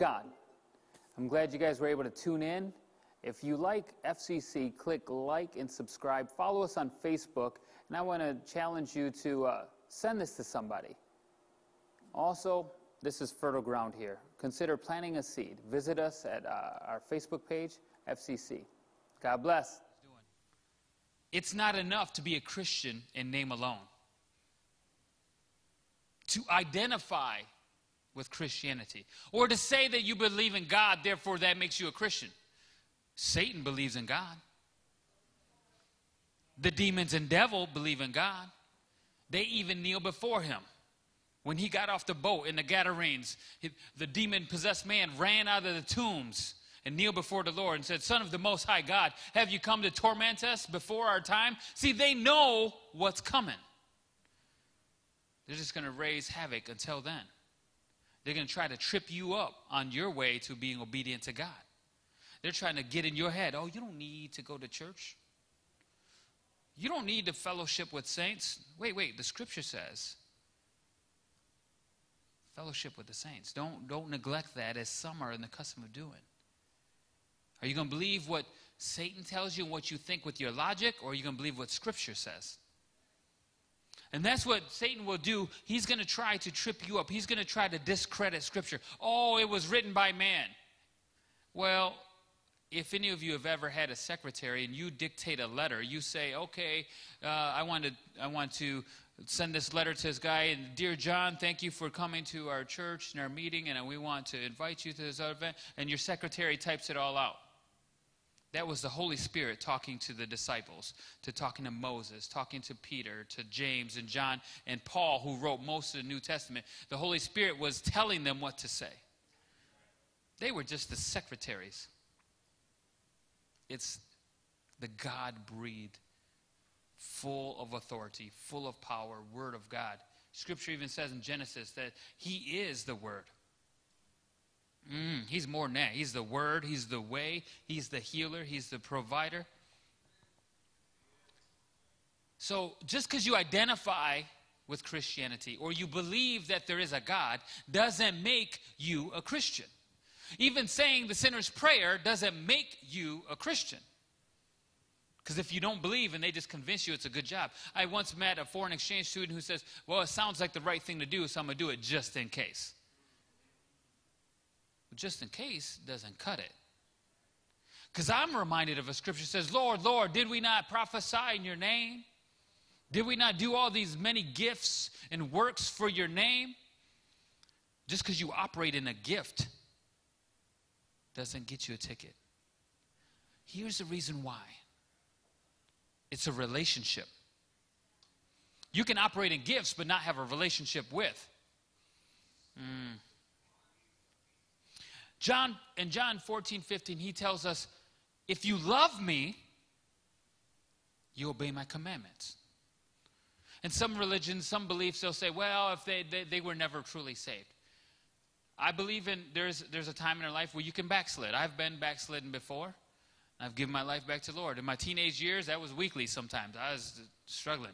God. I'm glad you guys were able to tune in. If you like FCC, click like and subscribe. Follow us on Facebook. And I want to challenge you to uh, send this to somebody. Also, this is fertile ground here. Consider planting a seed. Visit us at uh, our Facebook page, FCC. God bless. It's not enough to be a Christian in name alone. To identify with Christianity, or to say that you believe in God, therefore that makes you a Christian. Satan believes in God. The demons and devil believe in God. They even kneel before him. When he got off the boat in the Gadarenes, the demon possessed man ran out of the tombs and kneeled before the Lord and said, Son of the Most High God, have you come to torment us before our time? See, they know what's coming. They're just going to raise havoc until then. They're going to try to trip you up on your way to being obedient to God. They're trying to get in your head, oh, you don't need to go to church. You don't need to fellowship with saints. Wait, wait, the scripture says fellowship with the saints. Don't, don't neglect that as some are in the custom of doing. Are you going to believe what Satan tells you and what you think with your logic, or are you going to believe what Scripture says? And that's what Satan will do. He's going to try to trip you up. He's going to try to discredit Scripture. Oh, it was written by man. Well, if any of you have ever had a secretary and you dictate a letter, you say, okay, uh, I, want to, I want to send this letter to this guy, and dear John, thank you for coming to our church and our meeting, and we want to invite you to this event. And your secretary types it all out. That was the Holy Spirit talking to the disciples, to talking to Moses, talking to Peter, to James and John and Paul, who wrote most of the New Testament. The Holy Spirit was telling them what to say. They were just the secretaries. It's the God breathed, full of authority, full of power, Word of God. Scripture even says in Genesis that He is the Word. Mm, he's more than that. He's the Word, He's the way, He's the healer, He's the provider. So just because you identify with Christianity or you believe that there is a God doesn't make you a Christian. Even saying the sinner's prayer doesn't make you a Christian. Because if you don't believe and they just convince you it's a good job. I once met a foreign exchange student who says, Well, it sounds like the right thing to do, so I'm going to do it just in case just in case doesn't cut it. Because I'm reminded of a scripture says, Lord, Lord, did we not prophesy in your name? Did we not do all these many gifts and works for your name? Just because you operate in a gift doesn't get you a ticket. Here's the reason why it's a relationship. You can operate in gifts but not have a relationship with. Mm. John, in John 14, 15, he tells us, if you love me, you obey my commandments. In some religions, some beliefs, they'll say, well, if they, they, they were never truly saved. I believe in there's, there's a time in our life where you can backslid. I've been backslidden before. I've given my life back to the Lord. In my teenage years, that was weekly sometimes. I was struggling.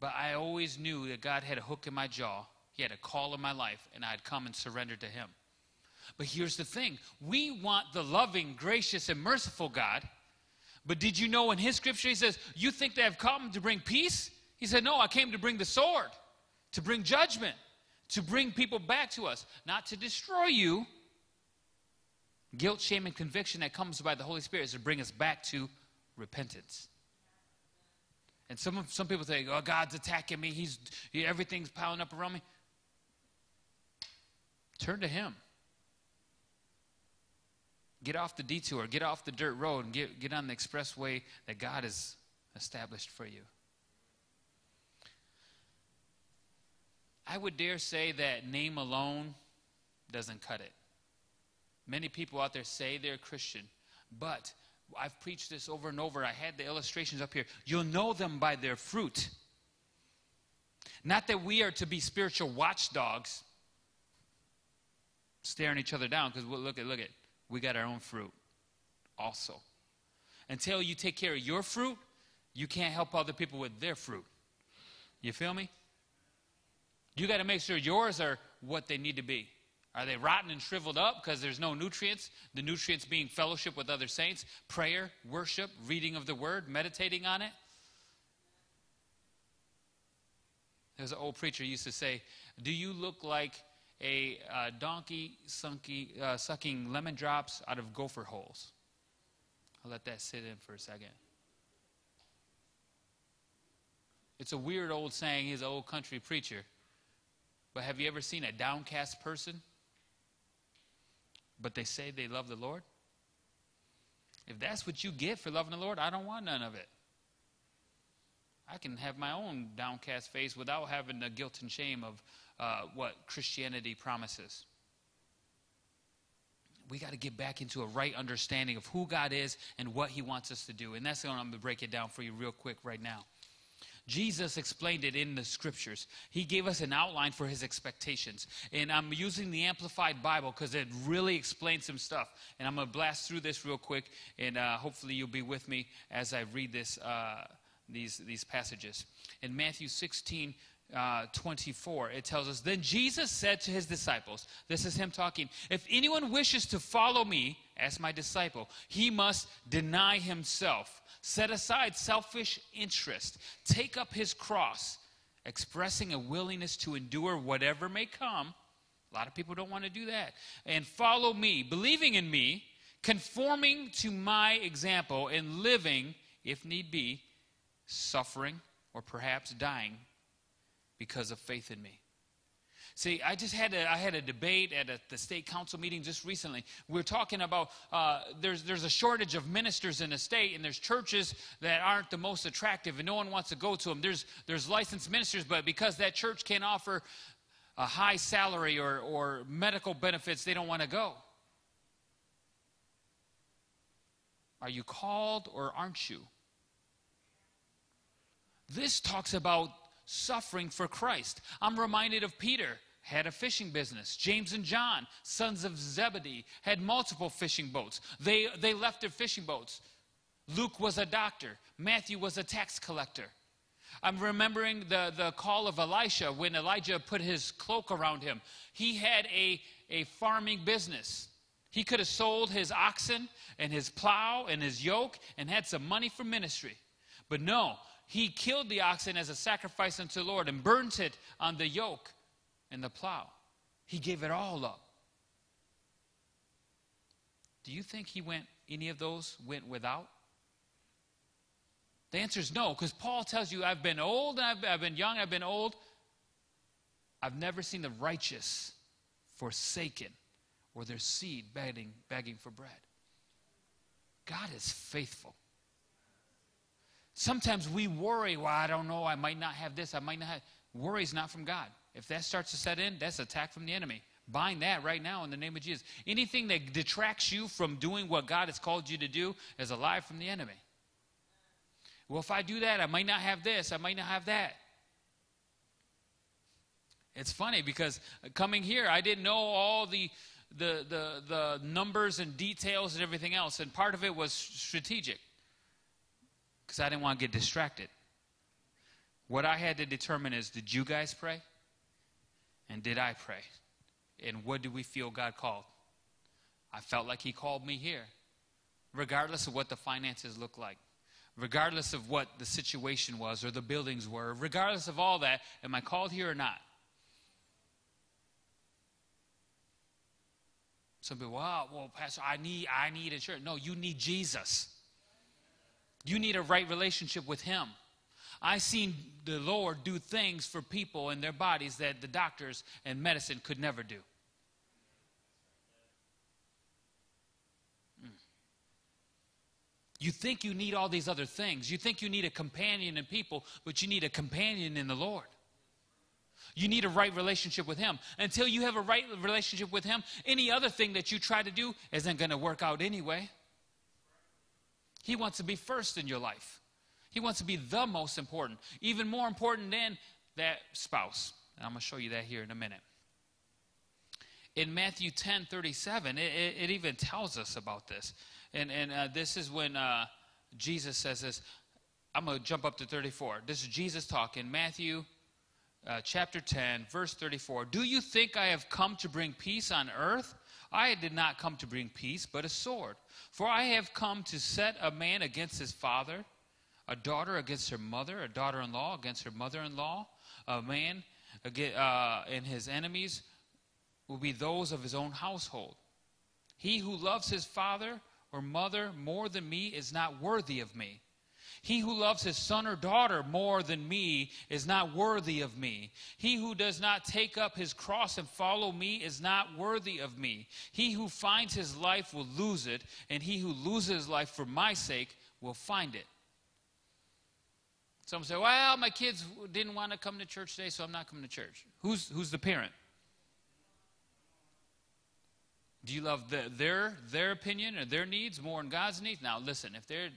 But I always knew that God had a hook in my jaw he had a call in my life, and I had come and surrendered to Him. But here's the thing we want the loving, gracious, and merciful God. But did you know in His scripture, He says, You think they have come to bring peace? He said, No, I came to bring the sword, to bring judgment, to bring people back to us, not to destroy you. Guilt, shame, and conviction that comes by the Holy Spirit is to bring us back to repentance. And some, some people say, oh, God's attacking me. He's, he, everything's piling up around me. Turn to Him. Get off the detour, get off the dirt road, and get, get on the expressway that God has established for you. I would dare say that name alone doesn't cut it. Many people out there say they're Christian, but I've preached this over and over. I had the illustrations up here. You'll know them by their fruit. Not that we are to be spiritual watchdogs, staring each other down, because we'll look at look at we got our own fruit also. Until you take care of your fruit, you can't help other people with their fruit. You feel me? You got to make sure yours are what they need to be. Are they rotten and shriveled up because there's no nutrients? The nutrients being fellowship with other saints, prayer, worship, reading of the word, meditating on it. There's an old preacher used to say, Do you look like a uh, donkey sunky, uh, sucking lemon drops out of gopher holes? I'll let that sit in for a second. It's a weird old saying, he's an old country preacher. But have you ever seen a downcast person? But they say they love the Lord? If that's what you get for loving the Lord, I don't want none of it. I can have my own downcast face without having the guilt and shame of uh, what Christianity promises. We got to get back into a right understanding of who God is and what He wants us to do. And that's going to break it down for you real quick right now. Jesus explained it in the scriptures. He gave us an outline for his expectations. And I'm using the Amplified Bible because it really explains some stuff. And I'm going to blast through this real quick, and uh, hopefully you'll be with me as I read this, uh, these, these passages. In Matthew 16, uh, 24, it tells us Then Jesus said to his disciples, This is him talking, if anyone wishes to follow me as my disciple, he must deny himself set aside selfish interest, take up his cross, expressing a willingness to endure whatever may come. A lot of people don't want to do that. And follow me, believing in me, conforming to my example, and living, if need be, suffering or perhaps dying because of faith in me. See, I just had a, I had a debate at a, the state council meeting just recently. We are talking about uh, there's, there's a shortage of ministers in the state, and there's churches that aren't the most attractive, and no one wants to go to them. There's, there's licensed ministers, but because that church can't offer a high salary or, or medical benefits, they don't want to go. Are you called or aren't you? This talks about suffering for Christ. I'm reminded of Peter had a fishing business. James and John, sons of Zebedee, had multiple fishing boats. They, they left their fishing boats. Luke was a doctor, Matthew was a tax collector. I'm remembering the, the call of Elisha when Elijah put his cloak around him. He had a, a farming business. He could have sold his oxen and his plow and his yoke and had some money for ministry. But no, he killed the oxen as a sacrifice unto the Lord and burnt it on the yoke and the plow. He gave it all up. Do you think he went, any of those went without? The answer is no, because Paul tells you, I've been old, and I've, I've been young, I've been old. I've never seen the righteous forsaken or their seed begging, begging for bread. God is faithful. Sometimes we worry, well, I don't know, I might not have this, I might not have. Worry is not from God. If that starts to set in, that's attack from the enemy. Bind that right now in the name of Jesus. Anything that detracts you from doing what God has called you to do is a lie from the enemy. Well, if I do that, I might not have this, I might not have that. It's funny because uh, coming here, I didn't know all the, the, the, the numbers and details and everything else, and part of it was strategic because I didn't want to get distracted. What I had to determine is did you guys pray? And did I pray? And what do we feel God called? I felt like He called me here, regardless of what the finances look like, regardless of what the situation was or the buildings were, regardless of all that. Am I called here or not? Some people, well, well, Pastor, I need, I need insurance. No, you need Jesus. You need a right relationship with Him. I've seen the Lord do things for people in their bodies that the doctors and medicine could never do. Hmm. You think you need all these other things. You think you need a companion in people, but you need a companion in the Lord. You need a right relationship with Him. Until you have a right relationship with Him, any other thing that you try to do isn't going to work out anyway. He wants to be first in your life. He wants to be the most important, even more important than that spouse. And I'm going to show you that here in a minute. In Matthew 10 37, it, it, it even tells us about this. And, and uh, this is when uh, Jesus says this. I'm going to jump up to 34. This is Jesus talking. Matthew uh, chapter 10, verse 34. Do you think I have come to bring peace on earth? I did not come to bring peace, but a sword. For I have come to set a man against his father, a daughter against her mother, a daughter in law against her mother in law, a man uh, and his enemies will be those of his own household. He who loves his father or mother more than me is not worthy of me. He who loves his son or daughter more than me is not worthy of me. He who does not take up his cross and follow me is not worthy of me. He who finds his life will lose it, and he who loses his life for my sake will find it. Some say, well, my kids didn't want to come to church today, so I'm not coming to church. Who's, who's the parent? Do you love the, their, their opinion or their needs more than God's needs? Now, listen, if they're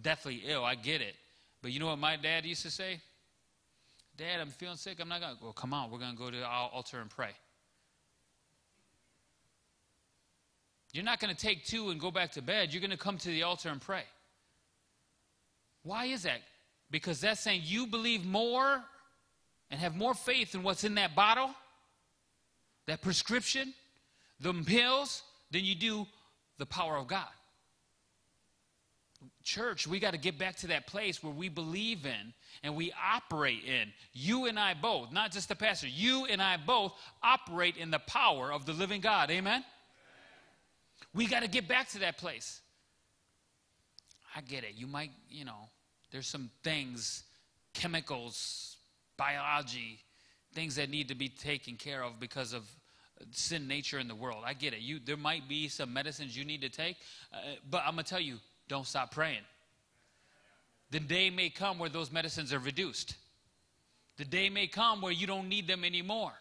deathly ill, I get it. But you know what my dad used to say? Dad, I'm feeling sick. I'm not going to go. Well, come on, we're going to go to the altar and pray. You're not going to take two and go back to bed. You're going to come to the altar and pray. Why is that? Because that's saying you believe more and have more faith in what's in that bottle, that prescription, the pills, than you do the power of God. Church, we got to get back to that place where we believe in and we operate in. You and I both, not just the pastor, you and I both operate in the power of the living God. Amen? Amen. We got to get back to that place. I get it. You might, you know, there's some things, chemicals, biology, things that need to be taken care of because of sin nature in the world. I get it. You, there might be some medicines you need to take, uh, but I'm going to tell you, don't stop praying. The day may come where those medicines are reduced. The day may come where you don't need them anymore.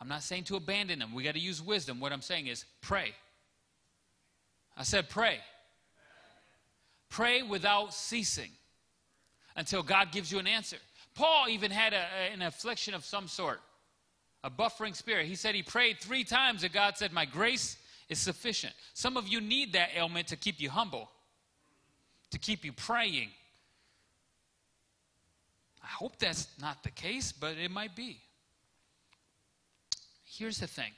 I'm not saying to abandon them. We got to use wisdom. What I'm saying is pray. I said pray. Pray without ceasing until God gives you an answer. Paul even had a, an affliction of some sort, a buffering spirit. He said he prayed three times and God said, My grace is sufficient. Some of you need that ailment to keep you humble, to keep you praying. I hope that's not the case, but it might be. Here's the thing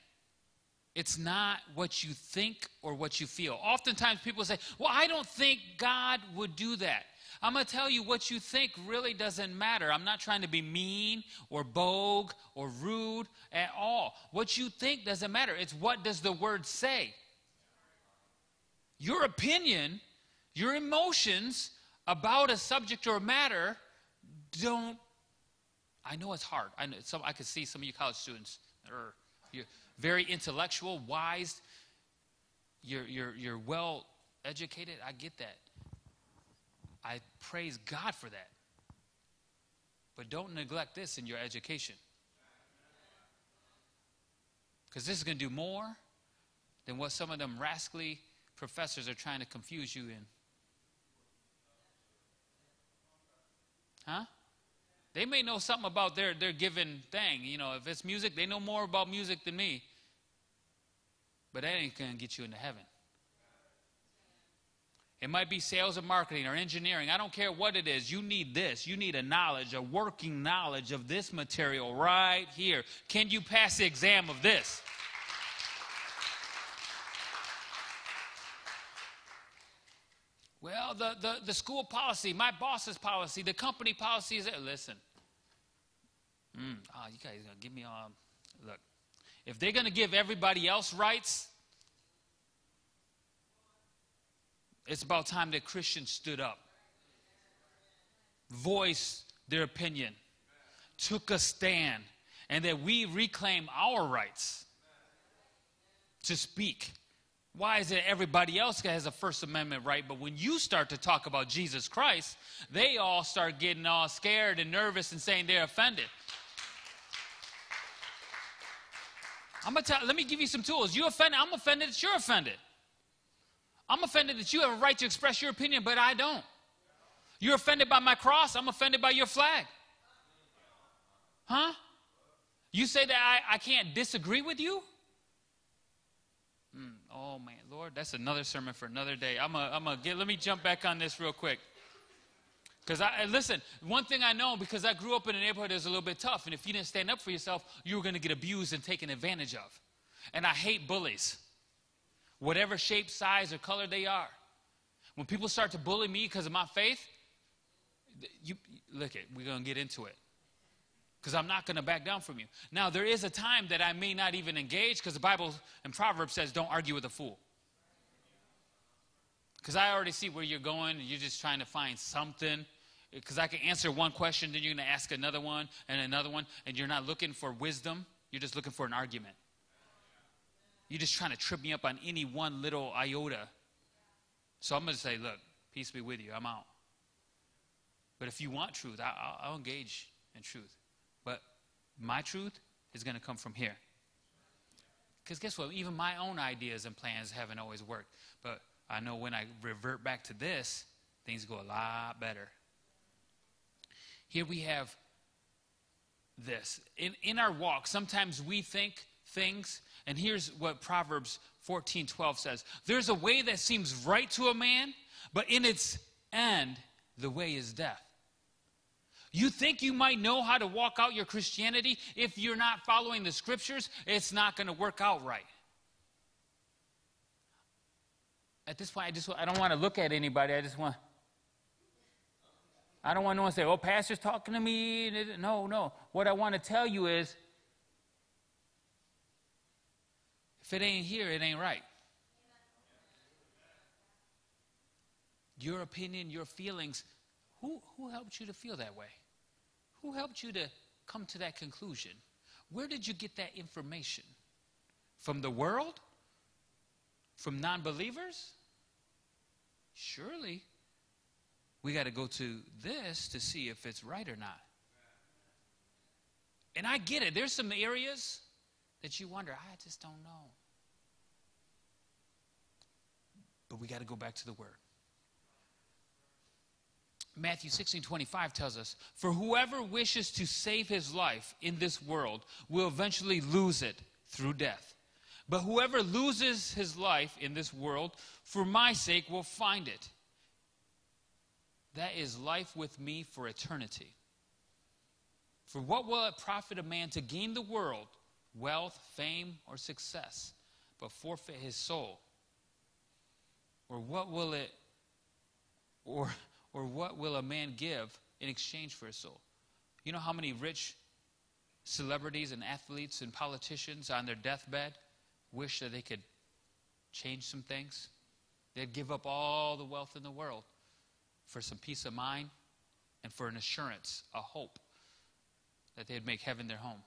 it's not what you think or what you feel. Oftentimes people say, Well, I don't think God would do that. I'm going to tell you what you think really doesn't matter. I'm not trying to be mean or bogue or rude at all. What you think doesn't matter. It's what does the word say? Your opinion, your emotions about a subject or matter don't I know it's hard. I know some I could see some of you college students or you're very intellectual, wise. You're, you're, you're well educated. I get that. I praise God for that. But don't neglect this in your education. Because this is going to do more than what some of them rascally professors are trying to confuse you in. Huh? They may know something about their, their given thing. You know, if it's music, they know more about music than me. But that ain't going to get you into heaven. It might be sales and marketing or engineering. I don't care what it is. You need this. You need a knowledge, a working knowledge of this material right here. Can you pass the exam of this? Well, the, the, the school policy, my boss's policy, the company policy is that. Listen. Mm, oh, you guys going to give me all. Look, if they're going to give everybody else rights, it's about time that Christians stood up, voiced their opinion, took a stand, and that we reclaim our rights to speak. Why is it everybody else has a First Amendment right, but when you start to talk about Jesus Christ, they all start getting all scared and nervous and saying they're offended? I'm gonna tell. Let me give you some tools. You offended. I'm offended you're offended. I'm offended that you have a right to express your opinion, but I don't. You're offended by my cross. I'm offended by your flag. Huh? You say that I, I can't disagree with you? Mm, oh man, Lord, that's another sermon for another day. I'm gonna, I'm gonna get. Let me jump back on this real quick. Because I listen, one thing I know because I grew up in a neighborhood that was a little bit tough, and if you didn't stand up for yourself, you were going to get abused and taken advantage of. And I hate bullies, whatever shape, size, or color they are. When people start to bully me because of my faith, you look it. We're to get into it because I'm not to back down from you. Now there is a time that I may not even engage because the Bible and Proverbs says, "Don't argue with a fool." Because I already see where you're going. You're just trying to find something. Because I can answer one question, then you're to ask another one and another one, and you're not looking for wisdom. You're just looking for an argument. You're just trying to trip me up on any one little iota. So I'm going to say, look, peace be with you. I'm out. But if you want truth, I, will engage in truth. But my truth is going to come from here. Because guess what? Even my own ideas and plans haven't always worked. But I know when I revert back to this, things go a lot better. Here we have this. In, in our walk, sometimes we think things, and here's what Proverbs 14 12 says There's a way that seems right to a man, but in its end, the way is death. You think you might know how to walk out your Christianity if you're not following the scriptures, it's not going to work out right at this point, I just I don't want to look at anybody. I just want. I don't want no one to say, "Oh, pastor's talking to me." No, no. What I want to tell you is, if it ain't here, it ain't right. Your opinion, your feelings. Who who helped you to feel that way? Who helped you to come to that conclusion? Where did you get that information? From the world? From non believers? surely we got to go to this to see if it's right or not. And I get it. There's some areas that you wonder, I just don't know. But we got to go back to the word. Matthew 16 25 tells us, For whoever wishes to save his life in this world will eventually lose it through death. But whoever loses his life in this world for my sake will find it. That is life with me for eternity. For what will it profit a man to gain the world, wealth, fame, or success, but forfeit his soul? Or what will it or or what will a man give in exchange for his soul? You know how many rich celebrities and athletes and politicians on their deathbed wish that they could change some things. They'd give up all the wealth in the world for some peace of mind and for an assurance, a hope that they'd make heaven their home.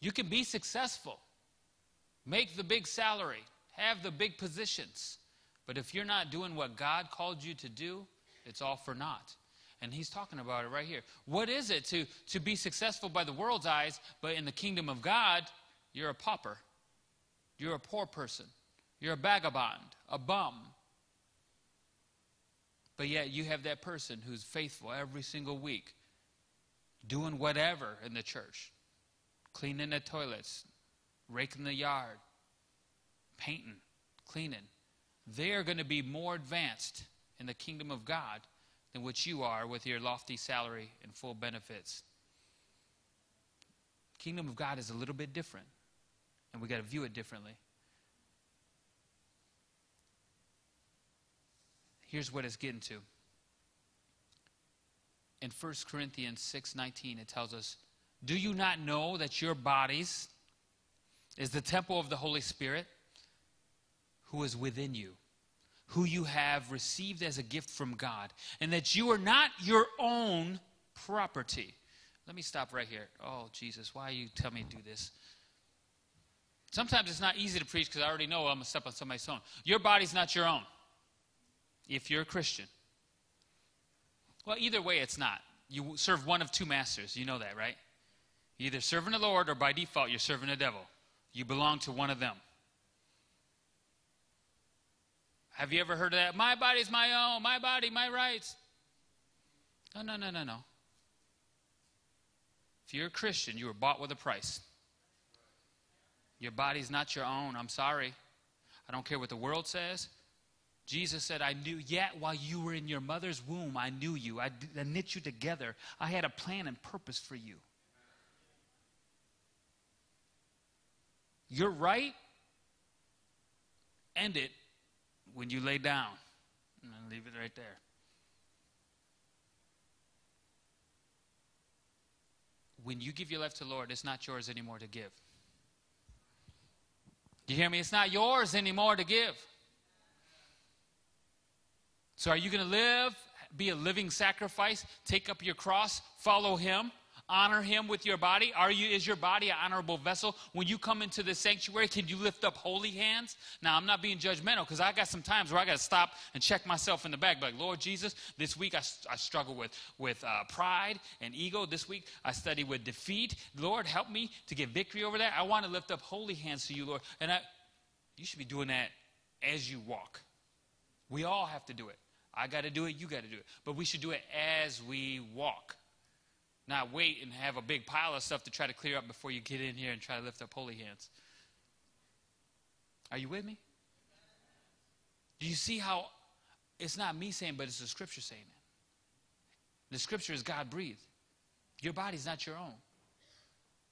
You can be successful, make the big salary, have the big positions, but if you're not doing what God called you to do, it's all for naught. And he's talking about it right here. What is it to, to be successful by the world's eyes, but in the kingdom of God, you're a pauper. You're a poor person. You're a vagabond, a bum. But yet you have that person who's faithful every single week, doing whatever in the church, cleaning the toilets, raking the yard, painting, cleaning. They are going to be more advanced in the kingdom of God than what you are with your lofty salary and full benefits. Kingdom of God is a little bit different and we got to view it differently. Here's what it's getting to. In 1 Corinthians 6:19 it tells us, "Do you not know that your bodies is the temple of the Holy Spirit who is within you, who you have received as a gift from God, and that you are not your own property?" Let me stop right here. Oh, Jesus, why you tell me to do this? Sometimes it's not easy to preach because I already know I'm going to step on somebody's toe. Your body's not your own if you're a Christian. Well, either way, it's not. You serve one of two masters. You know that, right? You're either serving the Lord or by default, you're serving the devil. You belong to one of them. Have you ever heard of that? My body's my own, my body, my rights. No, no, no, no, no. If you're a Christian, you were bought with a price. Your body's not your own. I'm sorry. I don't care what the world says. Jesus said, I knew, yet while you were in your mother's womb, I knew you. I, I knit you together. I had a plan and purpose for you. You're right. End it when you lay down. And leave it right there. When you give your life to the Lord, it's not yours anymore to give. You hear me? It's not yours anymore to give. So, are you going to live, be a living sacrifice, take up your cross, follow Him, honor Him with your body? Are you, is your body an honorable vessel? When you come into the sanctuary, can you lift up holy hands? Now, I'm not being judgmental because I got some times where I got to stop and check myself in the back. Like, Lord Jesus, this week I, I struggle with, with uh, pride and ego. This week I study with defeat. Lord, help me to get victory over that. I want to lift up holy hands to you, Lord. And I, you should be doing that as you walk. We all have to do it. I got to do it, you got to do it. But we should do it as we walk. Not wait and have a big pile of stuff to try to clear up before you get in here and try to lift up holy hands. Are you with me? Do you see how it's not me saying, but it's the scripture saying it? The scripture is God breathed. Your body's not your own.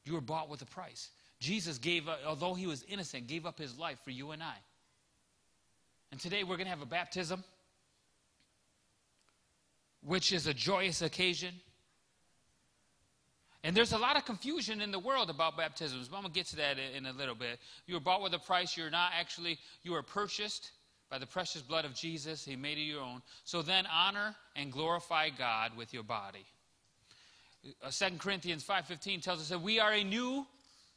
You were bought with a price. Jesus gave, up, although he was innocent, gave up his life for you and I. And today we're going to have a baptism which is a joyous occasion. And there's a lot of confusion in the world about baptisms. But I'm going to get to that in a little bit. You were bought with a price. You're not actually, you were purchased by the precious blood of Jesus. He made it your own. So then honor and glorify God with your body. Uh, 2 Corinthians 5.15 tells us that we are a new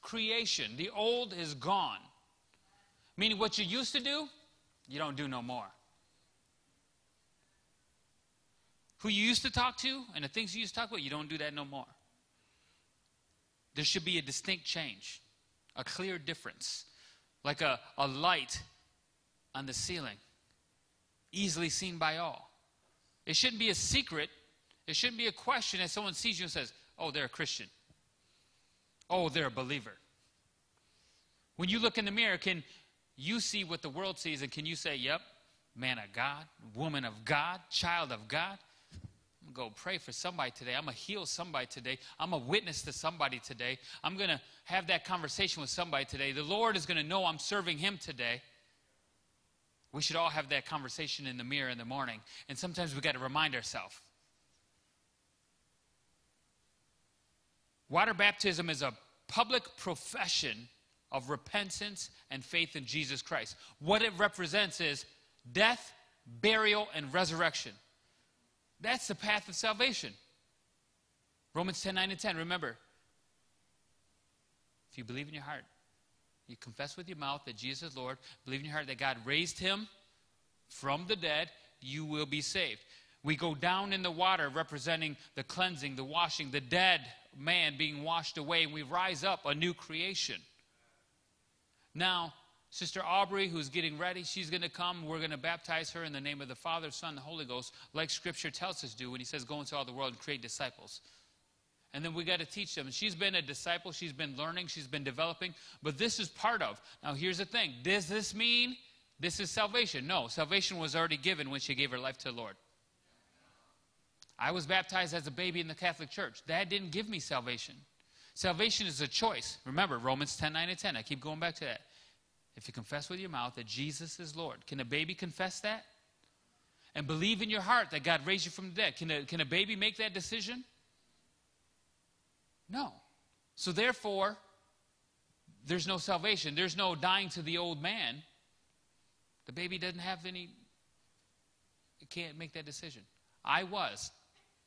creation. The old is gone. Meaning what you used to do, you don't do no more. who you used to talk to and the things you used to talk about, you don't do that no more. There should be a distinct change, a clear difference, like a, a light on the ceiling, easily seen by all. It shouldn't be a secret. It shouldn't be a question that someone sees you and says, Oh, they're a Christian. Oh, they're a believer. When you look in the mirror, can you see what the world sees and can you say, Yep, man of God, woman of God, child of God? Go pray for somebody today. I'm going to heal somebody today. I'm to witness to somebody today. I'm going to have that conversation with somebody today. The Lord is going to know I'm serving Him today. We should all have that conversation in the mirror in the morning. And sometimes we got to remind ourselves. Water baptism is a public profession of repentance and faith in Jesus Christ. What it represents is death, burial, and resurrection. That's the path of salvation. Romans 10 9 and 10. Remember, if you believe in your heart, you confess with your mouth that Jesus is Lord, believe in your heart that God raised him from the dead, you will be saved. We go down in the water representing the cleansing, the washing, the dead man being washed away, and we rise up a new creation. Now, Sister Aubrey, who's getting ready, she's going to come. We're going to baptize her in the name of the Father, Son, and the Holy Ghost, like Scripture tells us to do when He says, Go into all the world and create disciples. And then we got to teach them. She's been a disciple, she's been learning, she's been developing, but this is part of. Now, here's the thing Does this mean this is salvation? No, salvation was already given when she gave her life to the Lord. I was baptized as a baby in the Catholic Church. That didn't give me salvation. Salvation is a choice. Remember, Romans 10 9 and 10. I keep going back to that. If you confess with your mouth that Jesus is Lord, can a baby confess that? And believe in your heart that God raised you from the dead. Can a, can a baby make that decision? No. So therefore, there's no salvation. There's no dying to the old man. The baby doesn't have any, it can't make that decision. I was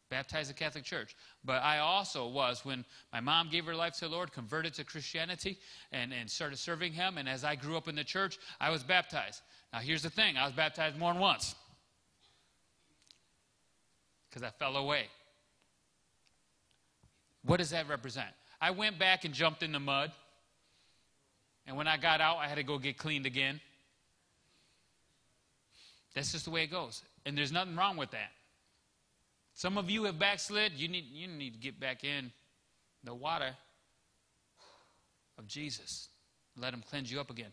baptized in Catholic Church. But I also was, when my mom gave her life to the Lord, converted to Christianity, and, and started serving Him. And as I grew up in the church, I was baptized. Now, here's the thing I was baptized more than once because I fell away. What does that represent? I went back and jumped in the mud. And when I got out, I had to go get cleaned again. That's just the way it goes. And there's nothing wrong with that. Some of you have backslid. You need, you need to get back in the water of Jesus. Let him cleanse you up again.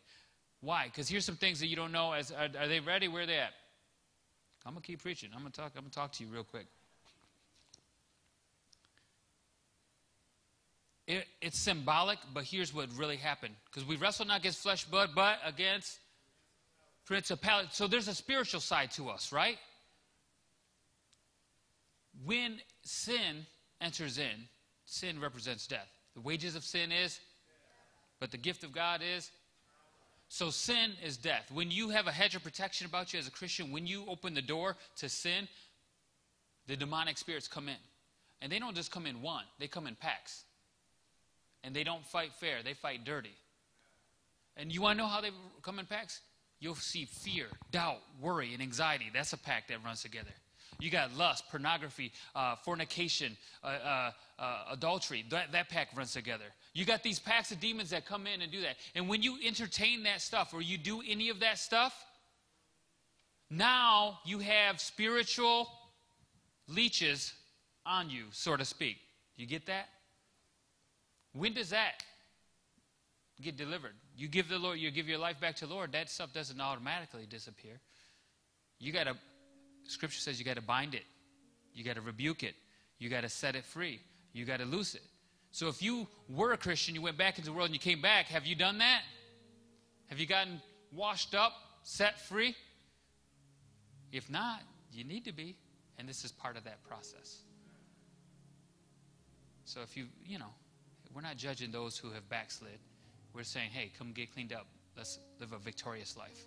Why? Because here's some things that you don't know. As are, are, they ready? Where are they at? I'm gonna keep preaching. I'm gonna talk. I'm gonna talk to you real quick. It, it's symbolic, but here's what really happened. Because we wrestle not against flesh, blood, but against principality. So there's a spiritual side to us, right? When sin enters in, sin represents death. The wages of sin is, but the gift of God is. So sin is death. When you have a hedge of protection about you as a Christian, when you open the door to sin, the demonic spirits come in. And they don't just come in one, they come in packs. And they don't fight fair, they fight dirty. And you want to know how they come in packs? You'll see fear, doubt, worry, and anxiety. That's a pack that runs together. You got lust, pornography, uh, fornication, uh, uh, uh, adultery. That, that pack runs together. You got these packs of demons that come in and do that. And when you entertain that stuff or you do any of that stuff, now you have spiritual leeches on you, so to speak. You get that? When does that get delivered? You give the Lord, you give your life back to the Lord, that stuff doesn't automatically disappear. You got to Scripture says you got to bind it, you got to rebuke it, you got to set it free, you got to loose it. So if you were a Christian, you went back into the world and you came back, have you done that? Have you gotten washed up, set free? If not, you need to be, and this is part of that process. So if you, you know, we're not judging those who have backslid. We're saying, hey, come get cleaned up. Let's live a victorious life.